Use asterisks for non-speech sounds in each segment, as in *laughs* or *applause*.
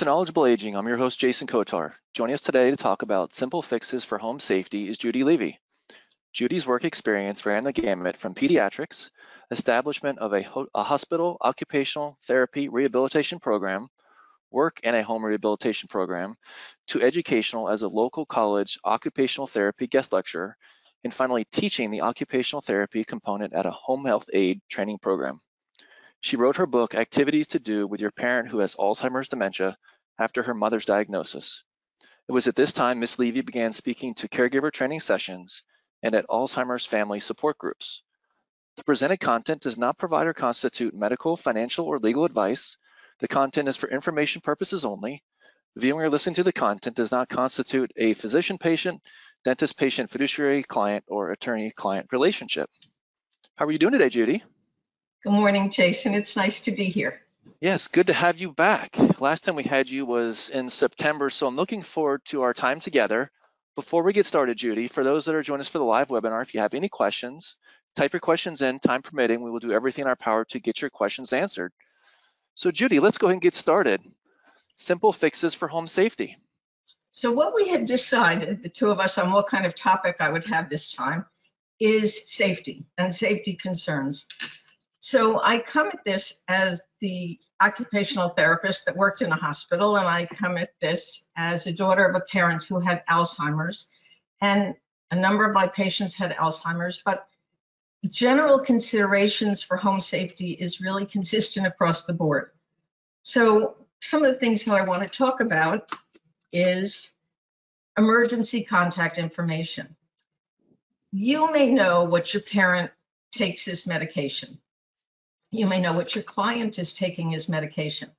To Knowledgeable Aging. I'm your host, Jason Kotar. Joining us today to talk about simple fixes for home safety is Judy Levy. Judy's work experience ran the gamut from pediatrics, establishment of a, a hospital occupational therapy rehabilitation program, work in a home rehabilitation program, to educational as a local college occupational therapy guest lecturer, and finally teaching the occupational therapy component at a home health aide training program. She wrote her book, Activities to Do with Your Parent Who Has Alzheimer's Dementia, after her mother's diagnosis. It was at this time Ms. Levy began speaking to caregiver training sessions and at Alzheimer's family support groups. The presented content does not provide or constitute medical, financial, or legal advice. The content is for information purposes only. Viewing or listening to the content does not constitute a physician-patient, dentist-patient, fiduciary, client, or attorney-client relationship. How are you doing today, Judy? Good morning, Jason. It's nice to be here. Yes, good to have you back. Last time we had you was in September, so I'm looking forward to our time together. Before we get started, Judy, for those that are joining us for the live webinar, if you have any questions, type your questions in, time permitting. We will do everything in our power to get your questions answered. So Judy, let's go ahead and get started. Simple fixes for home safety. So what we had decided, the two of us, on what kind of topic I would have this time, is safety and safety concerns. So I come at this as the occupational therapist that worked in a hospital, and I come at this as a daughter of a parent who had Alzheimer's. And a number of my patients had Alzheimer's, but general considerations for home safety is really consistent across the board. So some of the things that I want to talk about is emergency contact information. You may know what your parent takes as medication. You may know what your client is taking as medication.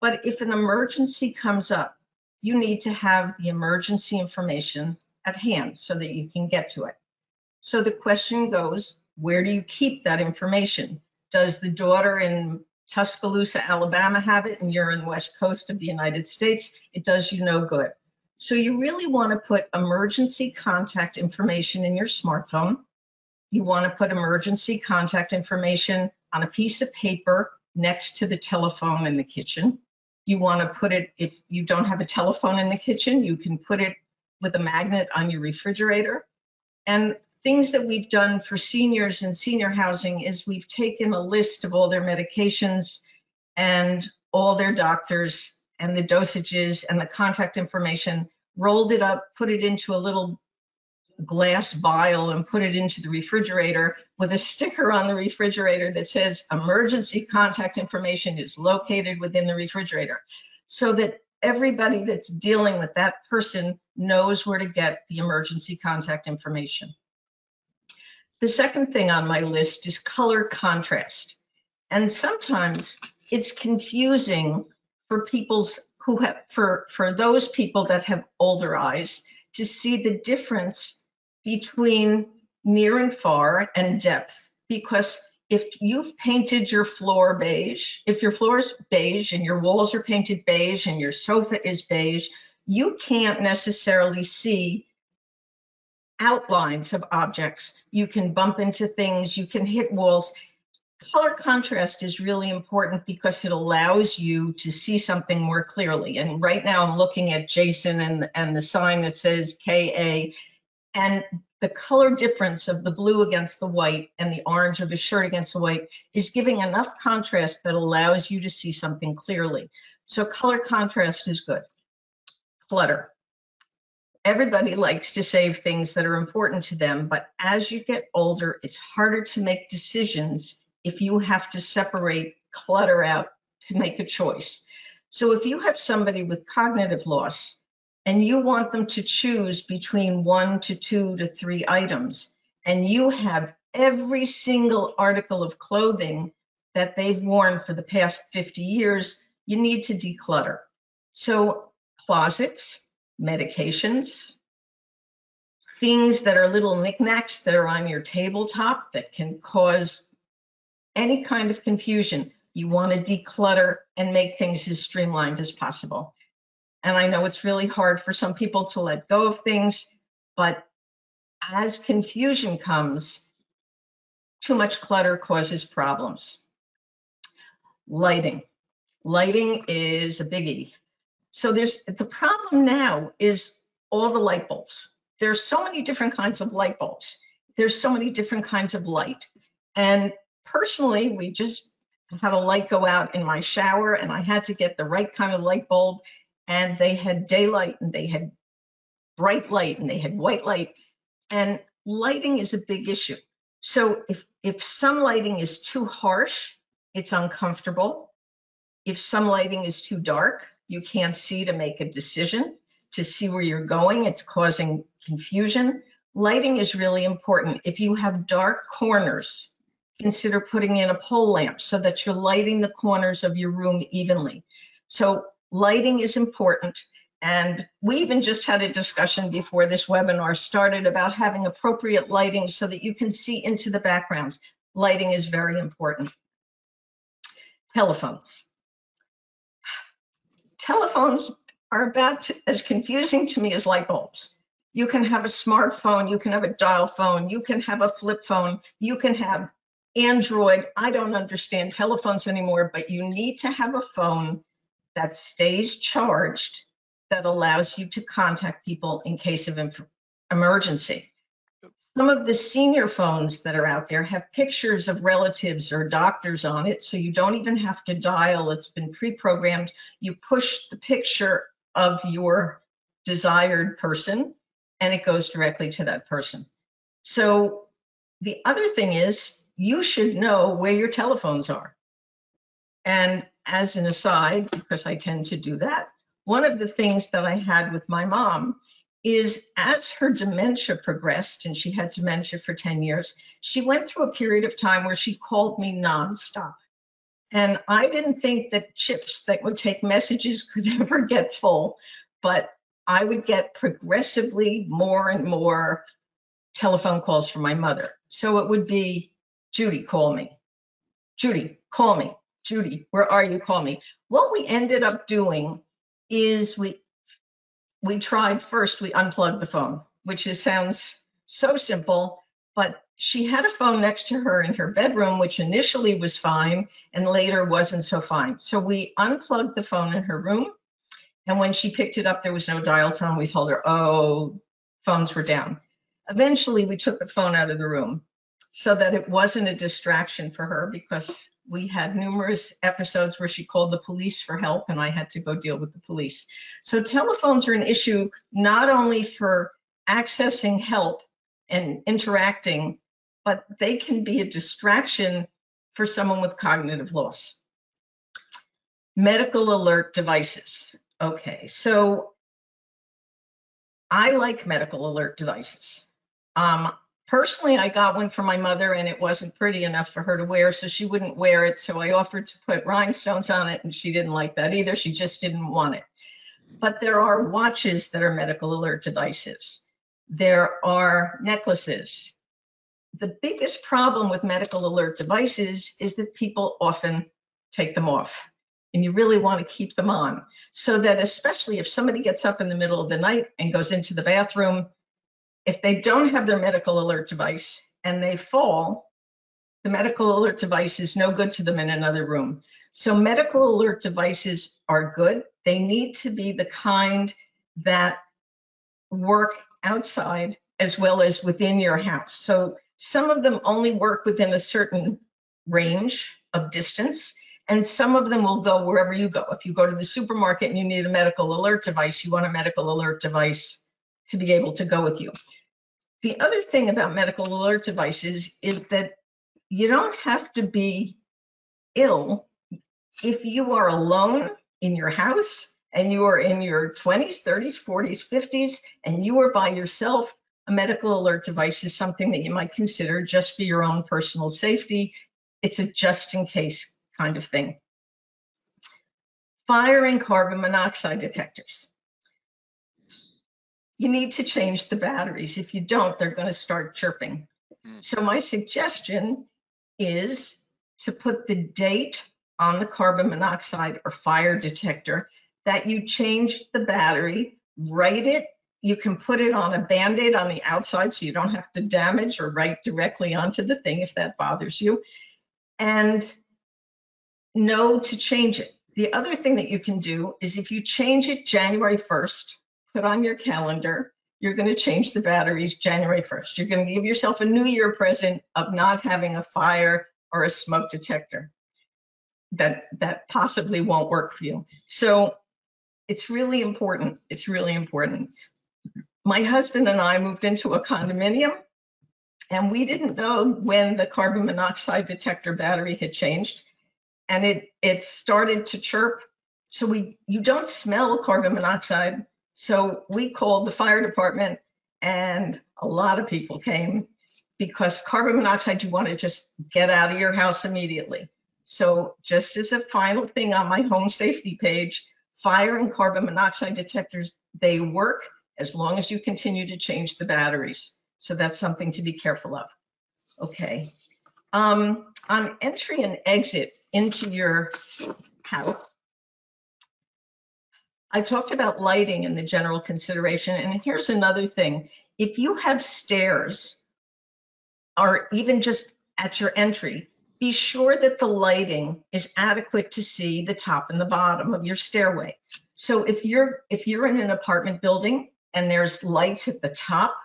But if an emergency comes up, you need to have the emergency information at hand so that you can get to it. So the question goes, where do you keep that information? Does the daughter in Tuscaloosa, Alabama have it and you're in the west coast of the United States? It does you no good. So you really want to put emergency contact information in your smartphone. You want to put emergency contact information on a piece of paper next to the telephone in the kitchen. You want to put it, if you don't have a telephone in the kitchen, you can put it with a magnet on your refrigerator. And things that we've done for seniors in senior housing is we've taken a list of all their medications and all their doctors and the dosages and the contact information, rolled it up, put it into a little glass vial and put it into the refrigerator with a sticker on the refrigerator that says emergency contact information is located within the refrigerator so that everybody that's dealing with that person knows where to get the emergency contact information. The second thing on my list is color contrast. And sometimes it's confusing for people's who have for for those people that have older eyes to see the difference between near and far and depth because if you've painted your floor beige, if your floor is beige and your walls are painted beige and your sofa is beige, you can't necessarily see outlines of objects. You can bump into things, you can hit walls. Color contrast is really important because it allows you to see something more clearly. And right now I'm looking at Jason and, and the sign that says KA and the color difference of the blue against the white and the orange of his shirt against the white is giving enough contrast that allows you to see something clearly. So color contrast is good. Clutter. Everybody likes to save things that are important to them, but as you get older, it's harder to make decisions if you have to separate clutter out to make a choice. So if you have somebody with cognitive loss, and you want them to choose between one to two to three items, and you have every single article of clothing that they've worn for the past 50 years, you need to declutter. So closets, medications, things that are little knickknacks that are on your tabletop that can cause any kind of confusion. You want to declutter and make things as streamlined as possible. And I know it's really hard for some people to let go of things, but as confusion comes, too much clutter causes problems. Lighting. Lighting is a biggie. So there's, the problem now is all the light bulbs. There's so many different kinds of light bulbs. There's so many different kinds of light. And personally, we just had a light go out in my shower and I had to get the right kind of light bulb. And they had daylight and they had bright light and they had white light. And lighting is a big issue. So if, if some lighting is too harsh, it's uncomfortable. If some lighting is too dark, you can't see to make a decision, to see where you're going. It's causing confusion. Lighting is really important. If you have dark corners, consider putting in a pole lamp so that you're lighting the corners of your room evenly. So lighting is important. And we even just had a discussion before this webinar started about having appropriate lighting so that you can see into the background. Lighting is very important. Telephones. Telephones are about as confusing to me as light bulbs. You can have a smartphone, you can have a dial phone, you can have a flip phone, you can have Android. I don't understand telephones anymore, but you need to have a phone that stays charged that allows you to contact people in case of emergency. Some of the senior phones that are out there have pictures of relatives or doctors on it, so you don't even have to dial. It's been pre-programmed. You push the picture of your desired person and it goes directly to that person. So the other thing is you should know where your telephones are. And as an aside, because I tend to do that, one of the things that I had with my mom is as her dementia progressed, and she had dementia for 10 years, she went through a period of time where she called me nonstop. And I didn't think that chips that would take messages *laughs* could ever get full, but I would get progressively more and more telephone calls from my mother. So it would be, Judy, call me. Judy, call me. Judy, where are you? Call me. What we ended up doing is we we tried first we unplugged the phone which is sounds so simple but she had a phone next to her in her bedroom which initially was fine and later wasn't so fine so we unplugged the phone in her room and when she picked it up there was no dial tone we told her oh phones were down eventually we took the phone out of the room so that it wasn't a distraction for her because we had numerous episodes where she called the police for help and I had to go deal with the police. So telephones are an issue not only for accessing help and interacting, but they can be a distraction for someone with cognitive loss. Medical alert devices. Okay, so I like medical alert devices. Um, Personally, I got one for my mother and it wasn't pretty enough for her to wear, so she wouldn't wear it. So I offered to put rhinestones on it and she didn't like that either. She just didn't want it. But there are watches that are medical alert devices. There are necklaces. The biggest problem with medical alert devices is that people often take them off and you really want to keep them on so that especially if somebody gets up in the middle of the night and goes into the bathroom if they don't have their medical alert device and they fall, the medical alert device is no good to them in another room. So medical alert devices are good. They need to be the kind that work outside as well as within your house. So some of them only work within a certain range of distance, and some of them will go wherever you go. If you go to the supermarket and you need a medical alert device, you want a medical alert device to be able to go with you. The other thing about medical alert devices is that you don't have to be ill if you are alone in your house and you are in your 20s, 30s, 40s, 50s, and you are by yourself, a medical alert device is something that you might consider just for your own personal safety. It's a just in case kind of thing. Fire and carbon monoxide detectors you need to change the batteries. If you don't, they're going to start chirping. Mm. So my suggestion is to put the date on the carbon monoxide or fire detector that you changed the battery, write it. You can put it on a band-aid on the outside so you don't have to damage or write directly onto the thing if that bothers you. And know to change it. The other thing that you can do is if you change it January 1st, put on your calendar, you're going to change the batteries January 1st. You're going to give yourself a new year present of not having a fire or a smoke detector that that possibly won't work for you. So it's really important. It's really important. My husband and I moved into a condominium and we didn't know when the carbon monoxide detector battery had changed and it it started to chirp. So we you don't smell carbon monoxide. So we called the fire department and a lot of people came because carbon monoxide you want to just get out of your house immediately. So just as a final thing on my home safety page, fire and carbon monoxide detectors, they work as long as you continue to change the batteries. So that's something to be careful of. Okay. Um, on entry and exit into your house, I talked about lighting and the general consideration. And here's another thing. If you have stairs or even just at your entry, be sure that the lighting is adequate to see the top and the bottom of your stairway. So if you're if you're in an apartment building and there's lights at the top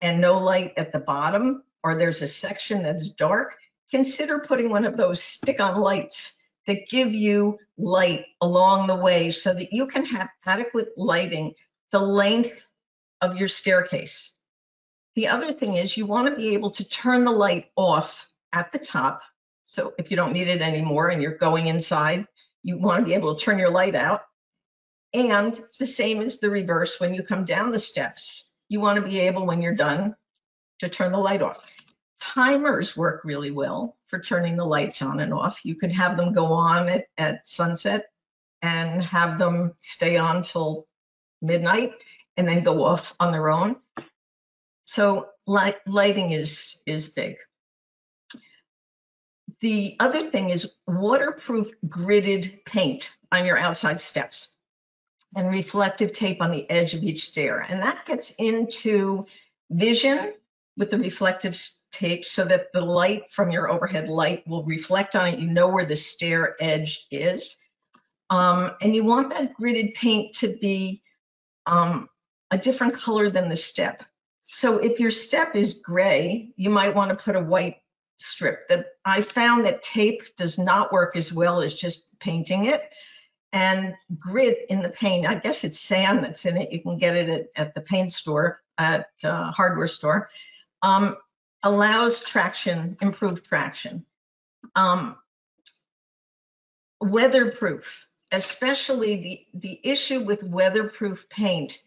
and no light at the bottom, or there's a section that's dark, consider putting one of those stick-on lights that give you light along the way so that you can have adequate lighting the length of your staircase. The other thing is you want to be able to turn the light off at the top. So if you don't need it anymore and you're going inside, you want to be able to turn your light out. And the same is the reverse when you come down the steps. You want to be able, when you're done, to turn the light off. Timers work really well for turning the lights on and off. You could have them go on at, at sunset and have them stay on till midnight and then go off on their own. So light, lighting is, is big. The other thing is waterproof gridded paint on your outside steps and reflective tape on the edge of each stair. And that gets into vision with the reflective tape so that the light from your overhead light will reflect on it. You know where the stair edge is. Um, and you want that gridded paint to be um, a different color than the step. So if your step is gray, you might want to put a white strip. That I found that tape does not work as well as just painting it. And grit in the paint, I guess it's sand that's in it. You can get it at, at the paint store, at uh, hardware store um, allows traction, improved traction. Um, weatherproof, especially the, the issue with weatherproof paint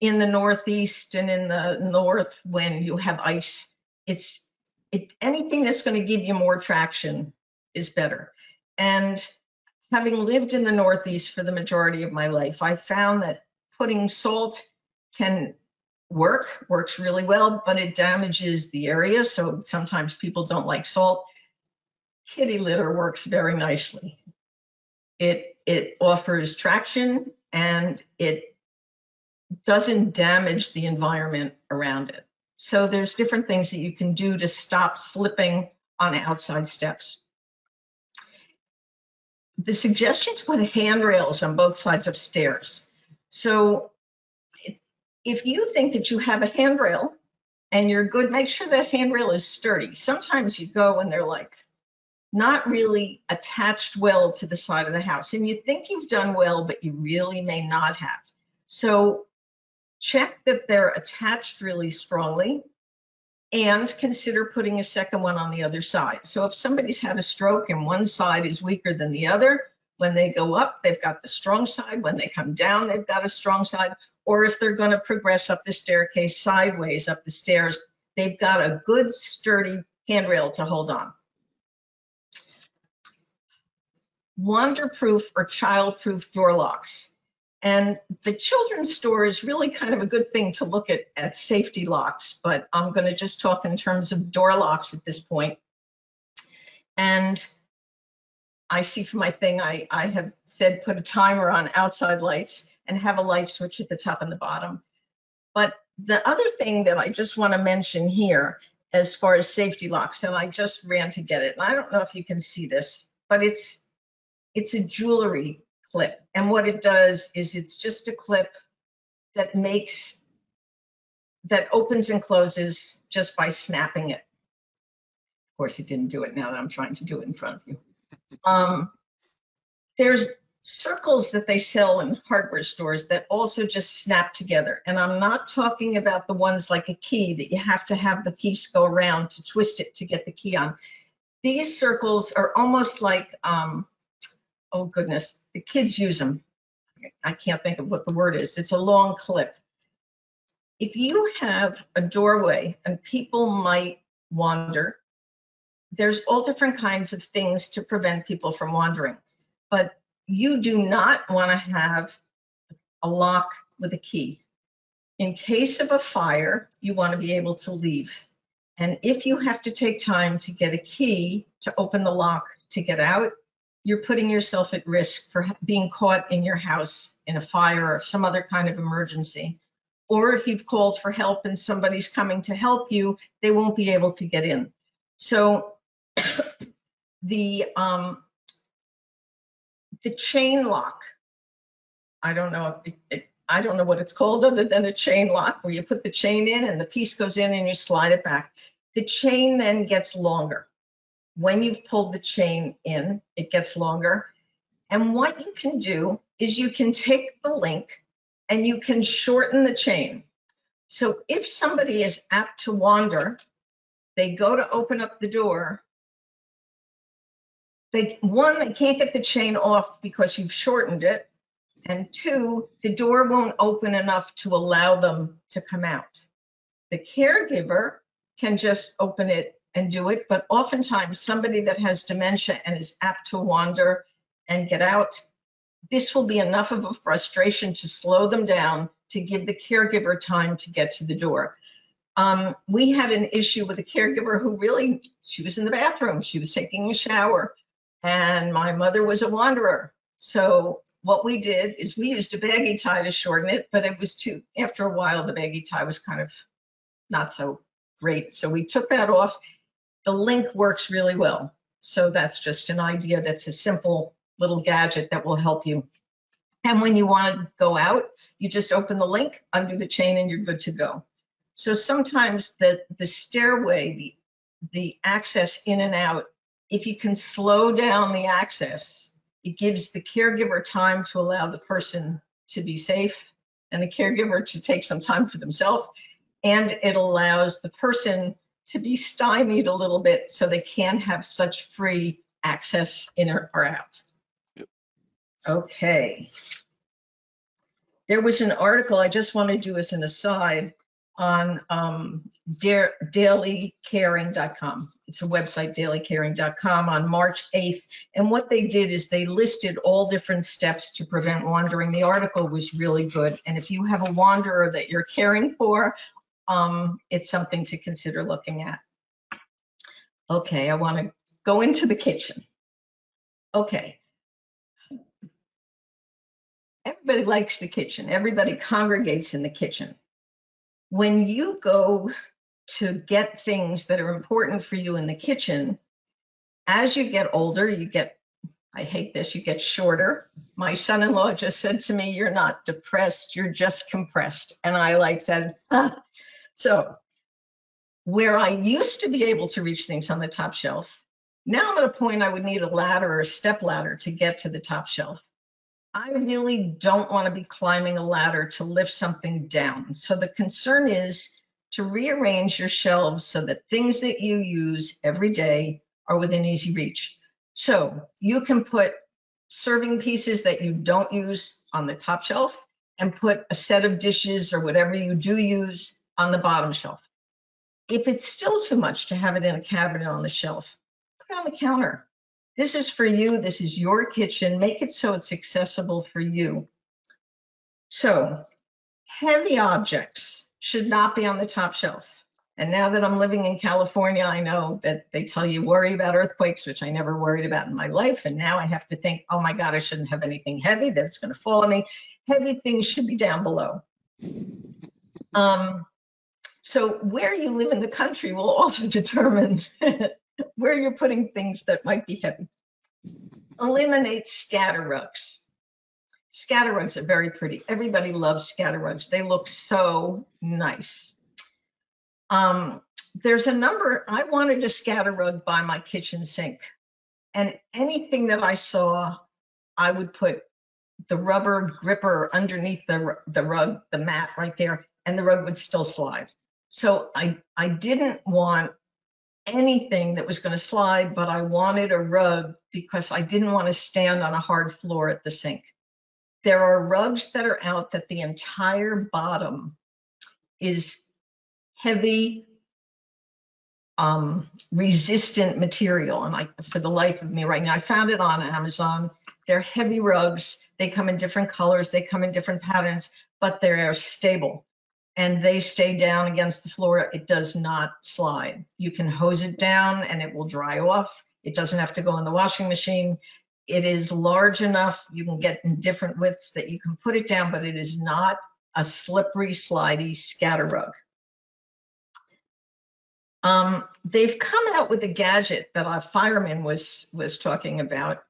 in the Northeast and in the North when you have ice, it's it, anything that's going to give you more traction is better. And having lived in the Northeast for the majority of my life, I found that putting salt can work, works really well, but it damages the area. So sometimes people don't like salt. Kitty litter works very nicely. It, it offers traction and it doesn't damage the environment around it. So there's different things that you can do to stop slipping on outside steps. The suggestion to put handrails on both sides of stairs. So if you think that you have a handrail and you're good, make sure that handrail is sturdy. Sometimes you go and they're like not really attached well to the side of the house and you think you've done well, but you really may not have. So check that they're attached really strongly and consider putting a second one on the other side. So if somebody's had a stroke and one side is weaker than the other, when they go up, they've got the strong side. When they come down, they've got a strong side. Or if they're going to progress up the staircase sideways up the stairs, they've got a good sturdy handrail to hold on. Wanderproof or childproof door locks. And the children's store is really kind of a good thing to look at, at safety locks, but I'm going to just talk in terms of door locks at this point. And I see from my thing, I, I have said put a timer on outside lights and have a light switch at the top and the bottom. But the other thing that I just want to mention here, as far as safety locks, and I just ran to get it, and I don't know if you can see this, but it's it's a jewelry clip. And what it does is it's just a clip that makes, that opens and closes just by snapping it. Of course, it didn't do it now that I'm trying to do it in front of you. Um, there's circles that they sell in hardware stores that also just snap together. And I'm not talking about the ones like a key that you have to have the piece go around to twist it to get the key on. These circles are almost like, um, oh goodness, the kids use them. I can't think of what the word is. It's a long clip. If you have a doorway and people might wander, there's all different kinds of things to prevent people from wandering. But you do not want to have a lock with a key. In case of a fire, you want to be able to leave. And if you have to take time to get a key to open the lock to get out, you're putting yourself at risk for being caught in your house in a fire or some other kind of emergency. Or if you've called for help and somebody's coming to help you, they won't be able to get in. So *coughs* the um, the chain lock. I don't know it, it, I don't know what it's called other than a chain lock where you put the chain in and the piece goes in and you slide it back. The chain then gets longer. When you've pulled the chain in, it gets longer. And what you can do is you can take the link and you can shorten the chain. So if somebody is apt to wander, they go to open up the door they one they can't get the chain off because you've shortened it. And two the door won't open enough to allow them to come out. The caregiver can just open it and do it but oftentimes somebody that has dementia and is apt to wander and get out this will be enough of a frustration to slow them down to give the caregiver time to get to the door. Um, we had an issue with a caregiver who really she was in the bathroom. She was taking a shower and my mother was a wanderer. So what we did is we used a baggy tie to shorten it, but it was too, after a while, the baggy tie was kind of not so great. So we took that off. The link works really well. So that's just an idea that's a simple little gadget that will help you. And when you want to go out, you just open the link, undo the chain, and you're good to go. So sometimes the, the stairway, the, the access in and out if you can slow down the access, it gives the caregiver time to allow the person to be safe and the caregiver to take some time for themselves. And it allows the person to be stymied a little bit so they can have such free access in or, out. Yep. Okay. There was an article I just want to do as an aside on um, da- dailycaring.com. It's a website, dailycaring.com, on March 8th. And what they did is they listed all different steps to prevent wandering. The article was really good. And if you have a wanderer that you're caring for, um, it's something to consider looking at. Okay, I want to go into the kitchen. Okay. Everybody likes the kitchen. Everybody congregates in the kitchen when you go to get things that are important for you in the kitchen, as you get older, you get, I hate this, you get shorter. My son in law just said to me, You're not depressed, you're just compressed. And I like said, ah. So, where I used to be able to reach things on the top shelf, now I'm at a point I would need a ladder or a step ladder to get to the top shelf. I really don't want to be climbing a ladder to lift something down. So the concern is to rearrange your shelves so that things that you use every day are within easy reach. So you can put serving pieces that you don't use on the top shelf and put a set of dishes or whatever you do use on the bottom shelf. If it's still too much to have it in a cabinet on the shelf, put it on the counter. This is for you. This is your kitchen. Make it so it's accessible for you. So heavy objects should not be on the top shelf. And now that I'm living in California, I know that they tell you worry about earthquakes, which I never worried about in my life. And now I have to think, oh my God, I shouldn't have anything heavy that's going to fall on me. Heavy things should be down below. Um, so where you live in the country will *laughs* also determine where you're putting things that might be heavy. Eliminate scatter rugs. Scatter rugs are very pretty. Everybody loves scatter rugs. They look so nice. Um, there's a number, I wanted a scatter rug by my kitchen sink. And anything that I saw, I would put the rubber gripper underneath the, the rug, the mat right there, and the rug would still slide. So I, I didn't want anything that was going to slide, but I wanted a rug because I didn't want to stand on a hard floor at the sink. There are rugs that are out that the entire bottom is heavy, um, resistant material. And I, for the life of me right now, I found it on Amazon. They're heavy rugs. They come in different colors. They come in different patterns, but they're stable and they stay down against the floor. It does not slide. You can hose it down and it will dry off. It doesn't have to go in the washing machine. It is large enough. You can get in different widths that you can put it down, but it is not a slippery, slidey scatter rug. Um, they've come out with a gadget that our fireman was was talking about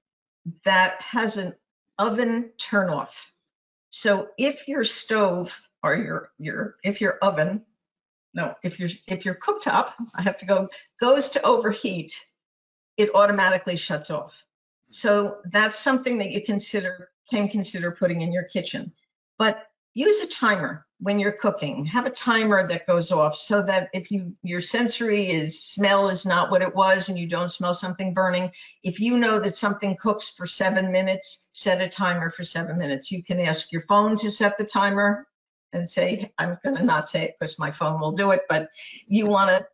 that has an oven turnoff. So if your stove or your your if your oven, no, if your if your cooktop, I have to go goes to overheat, it automatically shuts off. So that's something that you consider can consider putting in your kitchen. But use a timer when you're cooking. Have a timer that goes off so that if you your sensory is smell is not what it was and you don't smell something burning, if you know that something cooks for 7 minutes, set a timer for 7 minutes. You can ask your phone to set the timer and say I'm going to not say it because my phone will do it, but you want to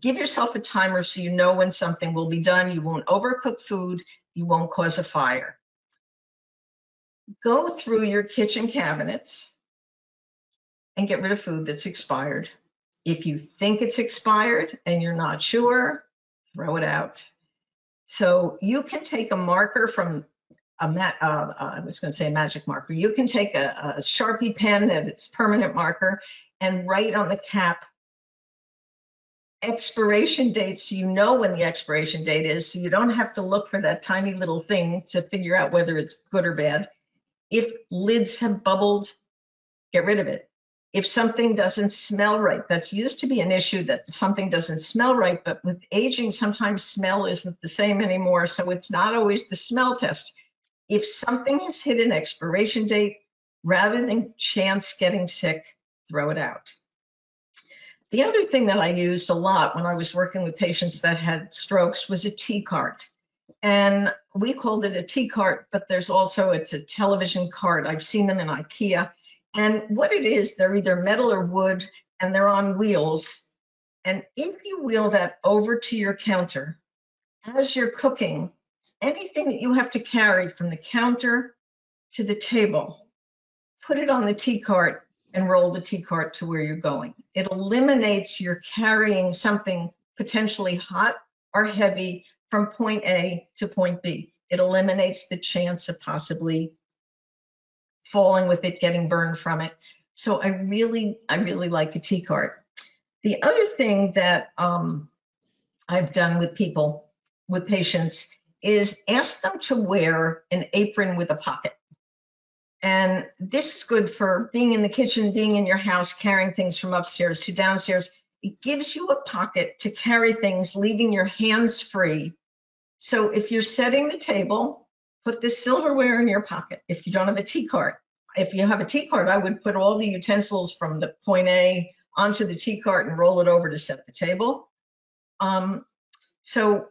give yourself a timer so you know when something will be done. You won't overcook food, you won't cause a fire. Go through your kitchen cabinets and get rid of food that's expired. If you think it's expired and you're not sure, throw it out. So you can take a marker from a mat, uh, I was going to say a magic marker. You can take a, a Sharpie pen that it's permanent marker and write on the cap expiration date so you know when the expiration date is so you don't have to look for that tiny little thing to figure out whether it's good or bad. If lids have bubbled, get rid of it. If something doesn't smell right, that's used to be an issue that something doesn't smell right, but with aging, sometimes smell isn't the same anymore. So it's not always the smell test. If something has hit an expiration date, rather than chance getting sick, throw it out. The other thing that I used a lot when I was working with patients that had strokes was a T cart. And we called it a T cart, but there's also, it's a television cart. I've seen them in IKEA. And what it is, they're either metal or wood and they're on wheels. And if you wheel that over to your counter, as you're cooking, anything that you have to carry from the counter to the table, put it on the T cart and roll the T cart to where you're going. It eliminates your carrying something potentially hot or heavy from point A to point B. It eliminates the chance of possibly falling with it, getting burned from it. So I really, I really like a T cart. The other thing that um, I've done with people, with patients, is ask them to wear an apron with a pocket. And this is good for being in the kitchen, being in your house, carrying things from upstairs to downstairs. It gives you a pocket to carry things, leaving your hands free. So if you're setting the table, put the silverware in your pocket. If you don't have a tea cart, if you have a tea cart, I would put all the utensils from the point A onto the tea cart and roll it over to set the table. Um, so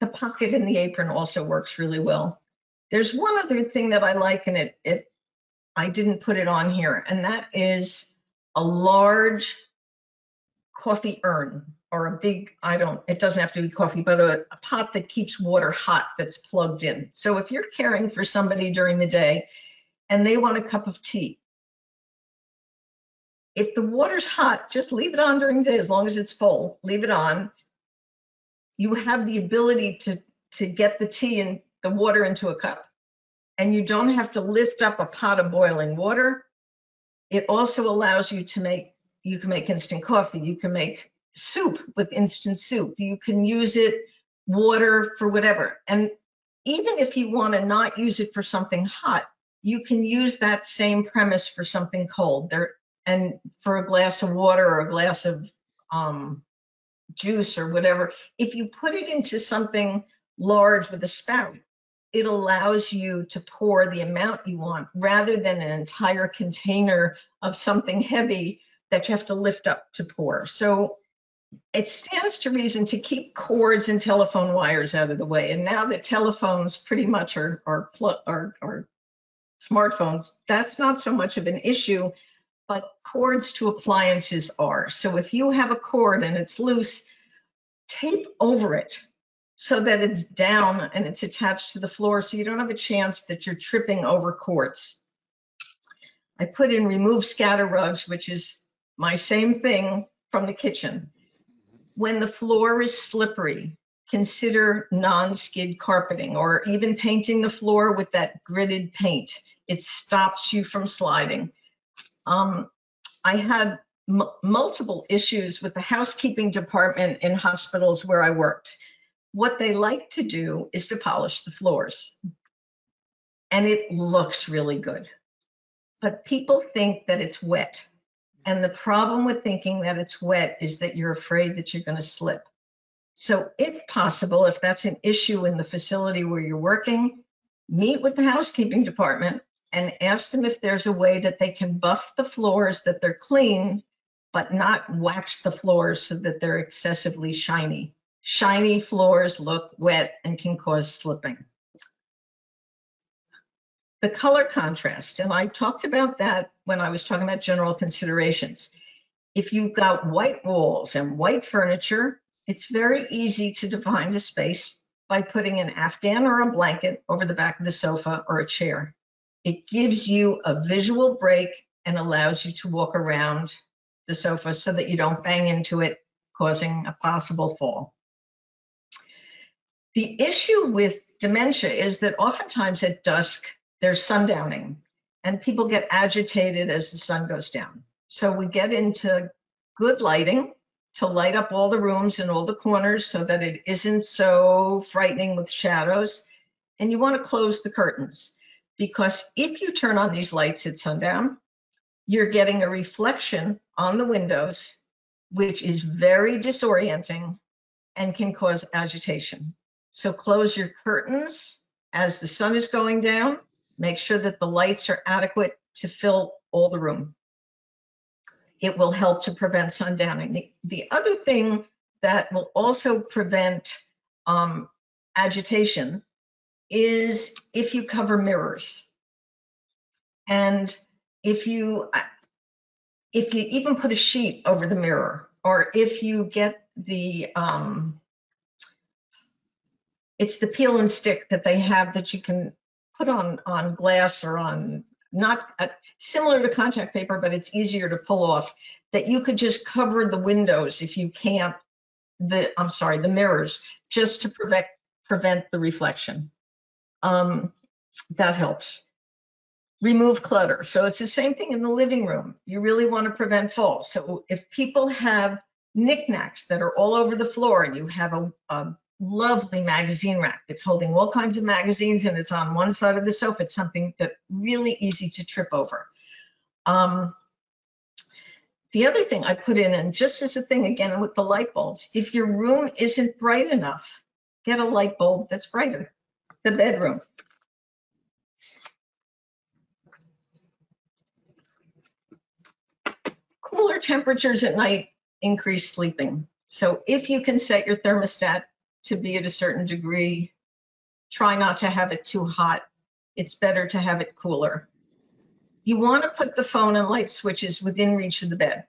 the pocket in the apron also works really well. There's one other thing that I like, and it, it I didn't put it on here, and that is a large coffee urn or a big, I don't, it doesn't have to be coffee, but a, a pot that keeps water hot that's plugged in. So if you're caring for somebody during the day and they want a cup of tea, if the water's hot, just leave it on during the day as long as it's full, leave it on. You have the ability to, to get the tea and the water into a cup. And you don't have to lift up a pot of boiling water. It also allows you to make, you can make instant coffee, you can make soup with instant soup, you can use it water for whatever. And even if you want to not use it for something hot, you can use that same premise for something cold there and for a glass of water or a glass of um, juice or whatever. If you put it into something large with a spout, it allows you to pour the amount you want rather than an entire container of something heavy that you have to lift up to pour. So it stands to reason to keep cords and telephone wires out of the way. And now that telephones pretty much are, are, are, are smartphones, that's not so much of an issue, but cords to appliances are. So if you have a cord and it's loose, tape over it so that it's down and it's attached to the floor so you don't have a chance that you're tripping over cords. I put in remove scatter rugs, which is my same thing from the kitchen. When the floor is slippery, consider non-skid carpeting or even painting the floor with that gridded paint. It stops you from sliding. Um, I had multiple issues with the housekeeping department in hospitals where I worked. What they like to do is to polish the floors. And it looks really good. But people think that it's wet. And the problem with thinking that it's wet is that you're afraid that you're going to slip. So if possible, if that's an issue in the facility where you're working, meet with the housekeeping department and ask them if there's a way that they can buff the floors that they're clean, but not wax the floors so that they're excessively shiny. Shiny floors look wet and can cause slipping. The color contrast, and I talked about that when I was talking about general considerations. If you've got white walls and white furniture, it's very easy to define the space by putting an Afghan or a blanket over the back of the sofa or a chair. It gives you a visual break and allows you to walk around the sofa so that you don't bang into it, causing a possible fall. The issue with dementia is that oftentimes at dusk, there's sundowning and people get agitated as the sun goes down. So we get into good lighting to light up all the rooms and all the corners so that it isn't so frightening with shadows. And you want to close the curtains because if you turn on these lights at sundown, you're getting a reflection on the windows, which is very disorienting and can cause agitation. So close your curtains as the sun is going down. Make sure that the lights are adequate to fill all the room. It will help to prevent sundowning. The, the other thing that will also prevent um, agitation is if you cover mirrors. And if you if you even put a sheet over the mirror or if you get the um it's the peel and stick that they have that you can put on on glass or on not uh, similar to contact paper but it's easier to pull off that you could just cover the windows if you can't the i'm sorry the mirrors just to prevent prevent the reflection um that helps remove clutter. So it's the same thing in the living room. You really want to prevent falls. So if people have knickknacks that are all over the floor and you have a, a lovely magazine rack that's holding all kinds of magazines and it's on one side of the sofa, it's something that really easy to trip over. Um, the other thing I put in, and just as a thing again with the light bulbs, if your room isn't bright enough, get a light bulb that's brighter. The bedroom, cooler temperatures at night increase sleeping. So if you can set your thermostat to be at a certain degree, try not to have it too hot. It's better to have it cooler. You want to put the phone and light switches within reach of the bed.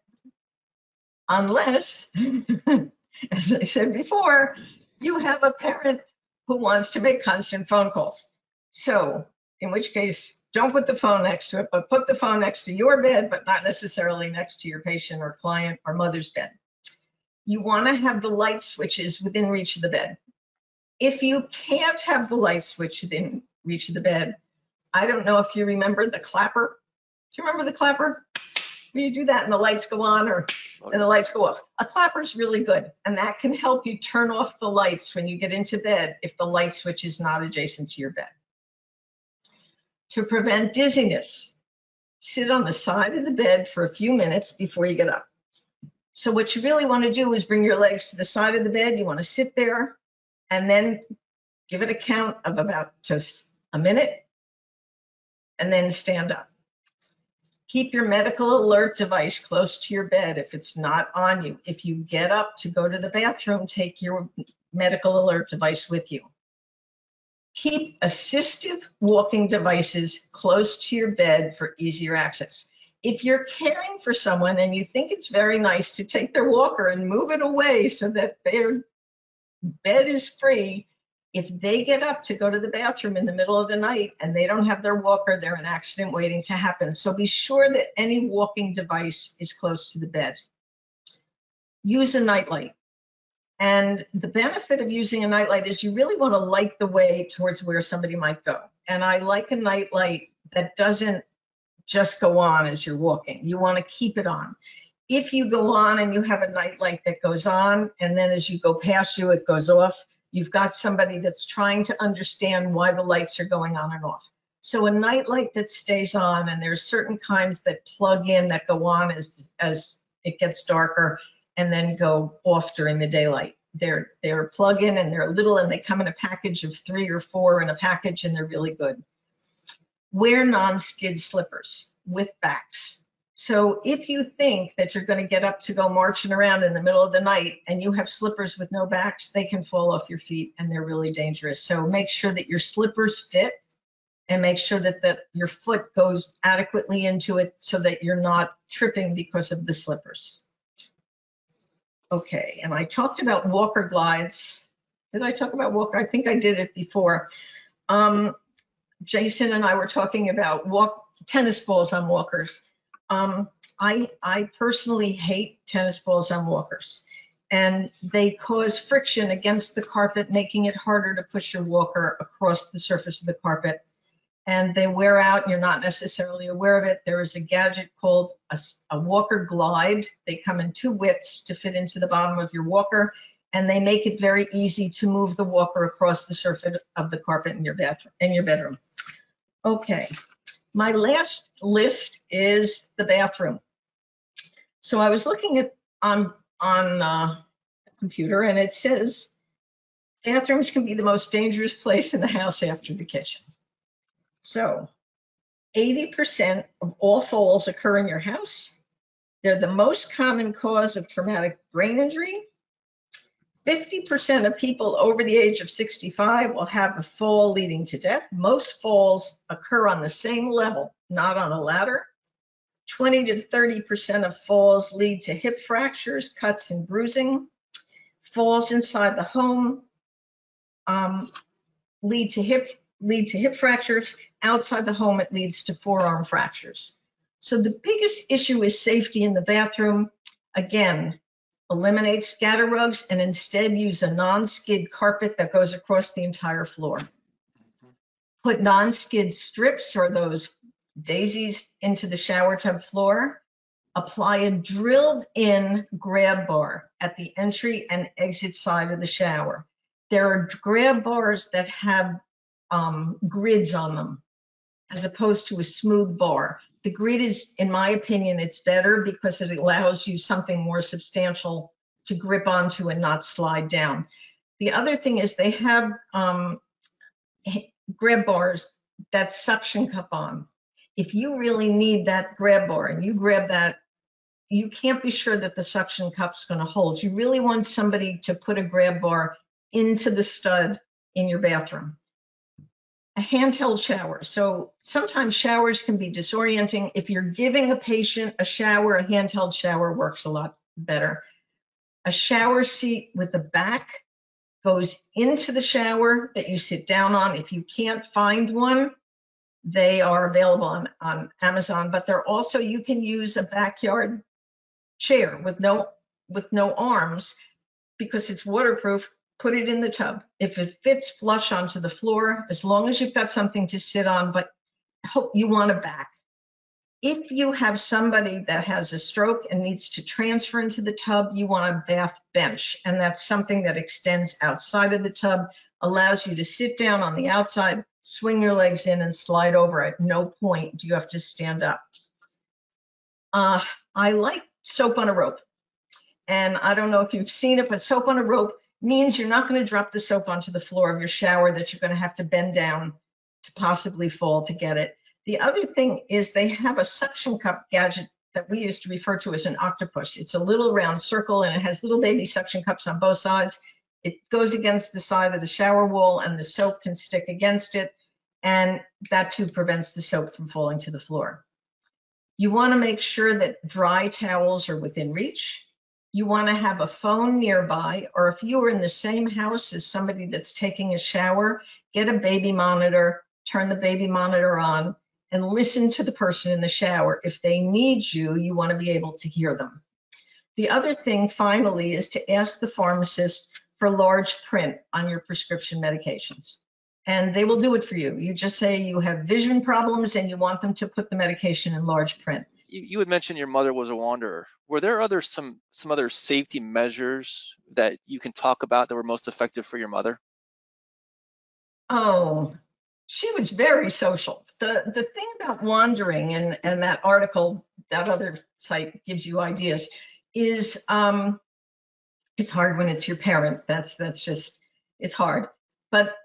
Unless, *laughs* as I said before, you have a parent who wants to make constant phone calls. So in which case don't put the phone next to it, but put the phone next to your bed, but not necessarily next to your patient or client or mother's bed. You want to have the light switches within reach of the bed. If you can't have the light switch within reach of the bed, I don't know if you remember the clapper. Do you remember the clapper? Where you do that and the lights go on or and the lights go off. A clapper is really good, and that can help you turn off the lights when you get into bed if the light switch is not adjacent to your bed. to prevent dizziness. Sit on the side of the bed for a few minutes before you get up. So what you really want to do is bring your legs to the side of the bed. You want to sit there and then give it a count of about just a minute and then stand up. Keep your medical alert device close to your bed if it's not on you. If you get up to go to the bathroom, take your medical alert device with you. Keep assistive walking devices close to your bed for easier access. If you're caring for someone and you think it's very nice to take their walker and move it away so that their bed is free, if they get up to go to the bathroom in the middle of the night and they don't have their walker, they're an accident waiting to happen. So be sure that any walking device is close to the bed. Use a nightlight. And the benefit of using a nightlight is you really want to light the way towards where somebody might go. And I like a nightlight that doesn't just go on as you're walking. You want to keep it on. If you go on and you have a nightlight that goes on, and then as you go past you, it goes off, you've got somebody that's trying to understand why the lights are going on and off. So a nightlight that stays on, and there's certain kinds that plug in that go on as, as it gets darker and then go off during the daylight. They're they're plug in and they're little and they come in a package of three or four in a package and they're really good. Wear non-skid slippers with backs. So if you think that you're going to get up to go marching around in the middle of the night and you have slippers with no backs, they can fall off your feet and they're really dangerous. So make sure that your slippers fit and make sure that the, your foot goes adequately into it so that you're not tripping because of the slippers. Okay, and I talked about walker glides. Did I talk about walker? I think I did it before. Um, Jason and I were talking about walk tennis balls on walkers. Um, I, I personally hate tennis balls on walkers and they cause friction against the carpet, making it harder to push your walker across the surface of the carpet. And they wear out, you're not necessarily aware of it. There is a gadget called a, a walker glide. They come in two widths to fit into the bottom of your walker, and they make it very easy to move the walker across the surface of the carpet in your bathroom, in your bedroom. Okay, my last list is the bathroom. So I was looking at on on uh, the computer and it says bathrooms can be the most dangerous place in the house after the kitchen. So 80% of all falls occur in your house. They're the most common cause of traumatic brain injury. 50% of people over the age of 65 will have a fall leading to death. Most falls occur on the same level, not on a ladder. 20 to 30% of falls lead to hip fractures, cuts, and bruising. Falls inside the home um, lead to hip lead to hip fractures. Outside the home, it leads to forearm fractures. So the biggest issue is safety in the bathroom. Again, eliminate scatter rugs and instead use a non-skid carpet that goes across the entire floor. Put non-skid strips or those daisies into the shower tub floor. Apply a drilled in grab bar at the entry and exit side of the shower. There are grab bars that have um, grids on them as opposed to a smooth bar. The grid is, in my opinion, it's better because it allows you something more substantial to grip onto and not slide down. The other thing is they have um, grab bars that suction cup on. If you really need that grab bar and you grab that, you can't be sure that the suction cup's going to hold. You really want somebody to put a grab bar into the stud in your bathroom a handheld shower. So sometimes showers can be disorienting. If you're giving a patient a shower, a handheld shower works a lot better. A shower seat with a back goes into the shower that you sit down on. If you can't find one, they are available on, on Amazon, but they're also, you can use a backyard chair with no, with no arms because it's waterproof put it in the tub. If it fits flush onto the floor, as long as you've got something to sit on, but hope you want a back. If you have somebody that has a stroke and needs to transfer into the tub, you want a bath bench. And that's something that extends outside of the tub, allows you to sit down on the outside, swing your legs in and slide over. At no point do you have to stand up. Uh, I like soap on a rope. And I don't know if you've seen it, but soap on a rope means you're not going to drop the soap onto the floor of your shower that you're going to have to bend down to possibly fall to get it. The other thing is they have a suction cup gadget that we used to refer to as an octopus. It's a little round circle and it has little baby suction cups on both sides. It goes against the side of the shower wall and the soap can stick against it. And that too prevents the soap from falling to the floor. You want to make sure that dry towels are within reach. You want to have a phone nearby, or if you are in the same house as somebody that's taking a shower, get a baby monitor, turn the baby monitor on, and listen to the person in the shower. If they need you, you want to be able to hear them. The other thing, finally, is to ask the pharmacist for large print on your prescription medications. And they will do it for you. You just say you have vision problems and you want them to put the medication in large print. You, had mentioned your mother was a wanderer. Were there other some some other safety measures that you can talk about that were most effective for your mother? Oh, she was very social. The the thing about wandering and and that article, that other site gives you ideas, is um, it's hard when it's your parent. That's that's just it's hard. But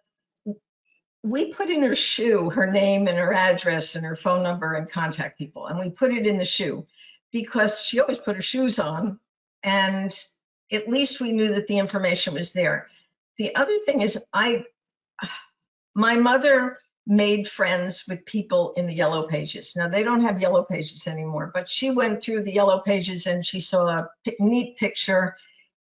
we put in her shoe her name and her address and her phone number and contact people, and we put it in the shoe because she always put her shoes on, and at least we knew that the information was there. The other thing is I *sighs* my mother made friends with people in the yellow pages. Now they don't have yellow pages anymore, but she went through the yellow pages and she saw a neat picture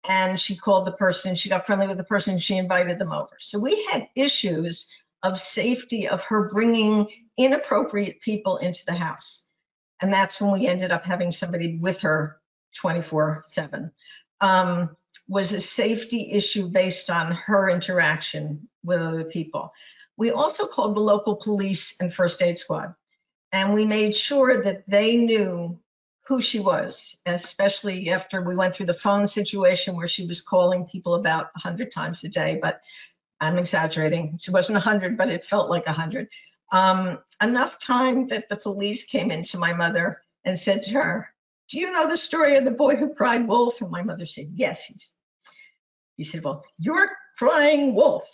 and she called the person, she got friendly with the person, she invited them over. So we had issues of safety of her bringing inappropriate people into the house. And that's when we ended up having somebody with her 24 seven. Um, was a safety issue based on her interaction with other people. We also called the local police and first aid squad, and we made sure that they knew who she was, especially after we went through the phone situation where she was calling people about 100 times a day, but I'm exaggerating. She wasn't 100, but it felt like 100. Um, enough time that the police came into my mother and said to her, do you know the story of the boy who cried wolf? And my mother said, yes. He's, he said, well, you're crying wolf.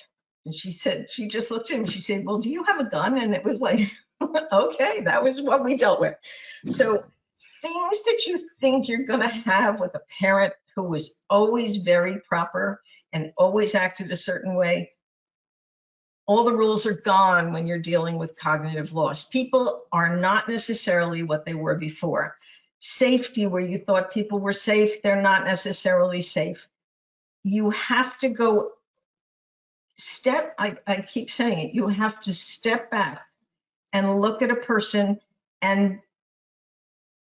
And she said, she just looked at him. She said, well, do you have a gun? And it was like, *laughs* okay, that was what we dealt with. So things that you think you're going to have with a parent who was always very proper and always acted a certain way, all the rules are gone when you're dealing with cognitive loss. People are not necessarily what they were before. Safety, where you thought people were safe, they're not necessarily safe. You have to go step, I, I keep saying it, you have to step back and look at a person and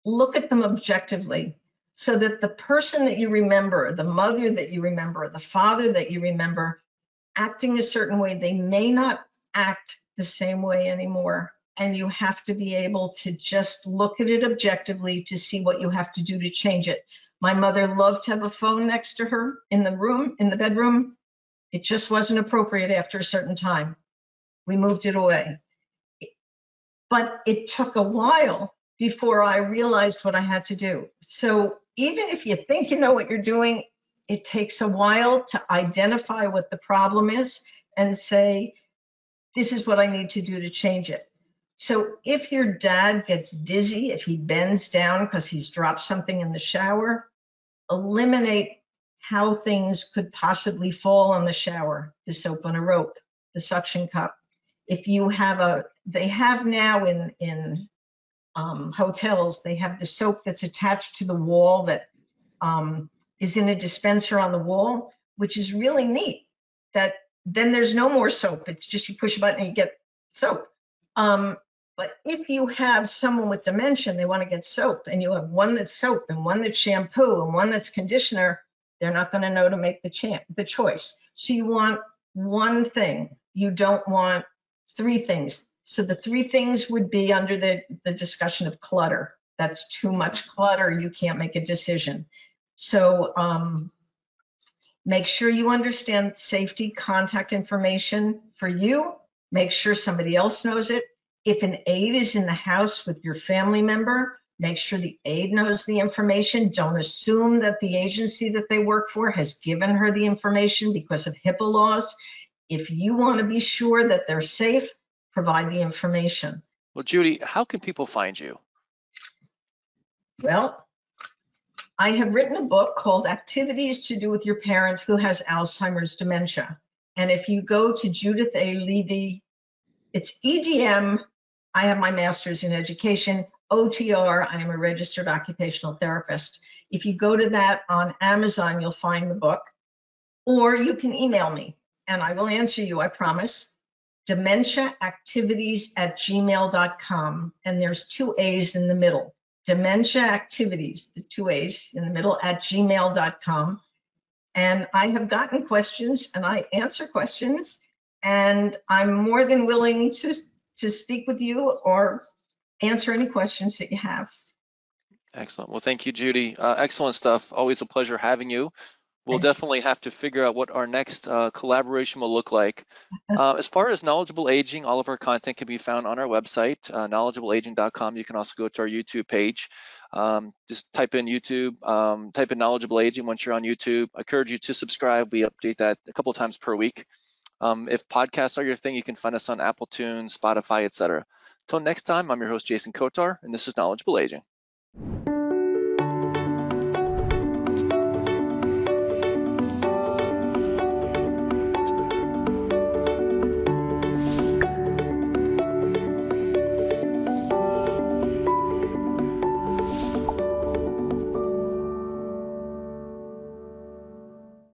look at them objectively so that the person that you remember, the mother that you remember, the father that you remember, acting a certain way, they may not act the same way anymore. And you have to be able to just look at it objectively to see what you have to do to change it. My mother loved to have a phone next to her in the room, in the bedroom. It just wasn't appropriate after a certain time. We moved it away. But it took a while before I realized what I had to do. So even if you think you know what you're doing, it takes a while to identify what the problem is and say, this is what I need to do to change it. So if your dad gets dizzy, if he bends down because he's dropped something in the shower, eliminate how things could possibly fall on the shower, the soap on a rope, the suction cup. If you have a, they have now in, in um, hotels, they have the soap that's attached to the wall that um, is in a dispenser on the wall, which is really neat. That then there's no more soap. It's just you push a button and you get soap. Um, but if you have someone with dementia, they want to get soap, and you have one that's soap and one that's shampoo and one that's conditioner, they're not going to know to make the, champ, the choice. So you want one thing. You don't want three things. So the three things would be under the, the discussion of clutter. That's too much clutter. You can't make a decision. So um, Make sure you understand safety contact information for you. Make sure somebody else knows it. If an aide is in the house with your family member, make sure the aide knows the information. Don't assume that the agency that they work for has given her the information because of HIPAA laws. If you want to be sure that they're safe, provide the information. Well, Judy, how can people find you? Well, I have written a book called Activities to Do with Your Parent Who Has Alzheimer's Dementia. And if you go to Judith A. Levy, it's EDM. I have my master's in education. OTR, I am a registered occupational therapist. If you go to that on Amazon, you'll find the book. Or you can email me and I will answer you, I promise. Dementiaactivities at gmail.com. And there's two A's in the middle dementia activities, the two A's in the middle at gmail.com. And I have gotten questions and I answer questions and I'm more than willing to, to speak with you or answer any questions that you have. Excellent. Well, thank you, Judy. Uh, excellent stuff. Always a pleasure having you. We'll definitely have to figure out what our next uh, collaboration will look like. *laughs* Uh, as far as knowledgeable aging, all of our content can be found on our website, uh, knowledgeableaging.com. You can also go to our YouTube page. Um, just type in YouTube, um, type in knowledgeable aging once you're on YouTube. I encourage you to subscribe. We update that a couple of times per week. Um, if podcasts are your thing, you can find us on Apple Tunes, Spotify, etc. Until next time, I'm your host, Jason Kotar, and this is Knowledgeable Aging.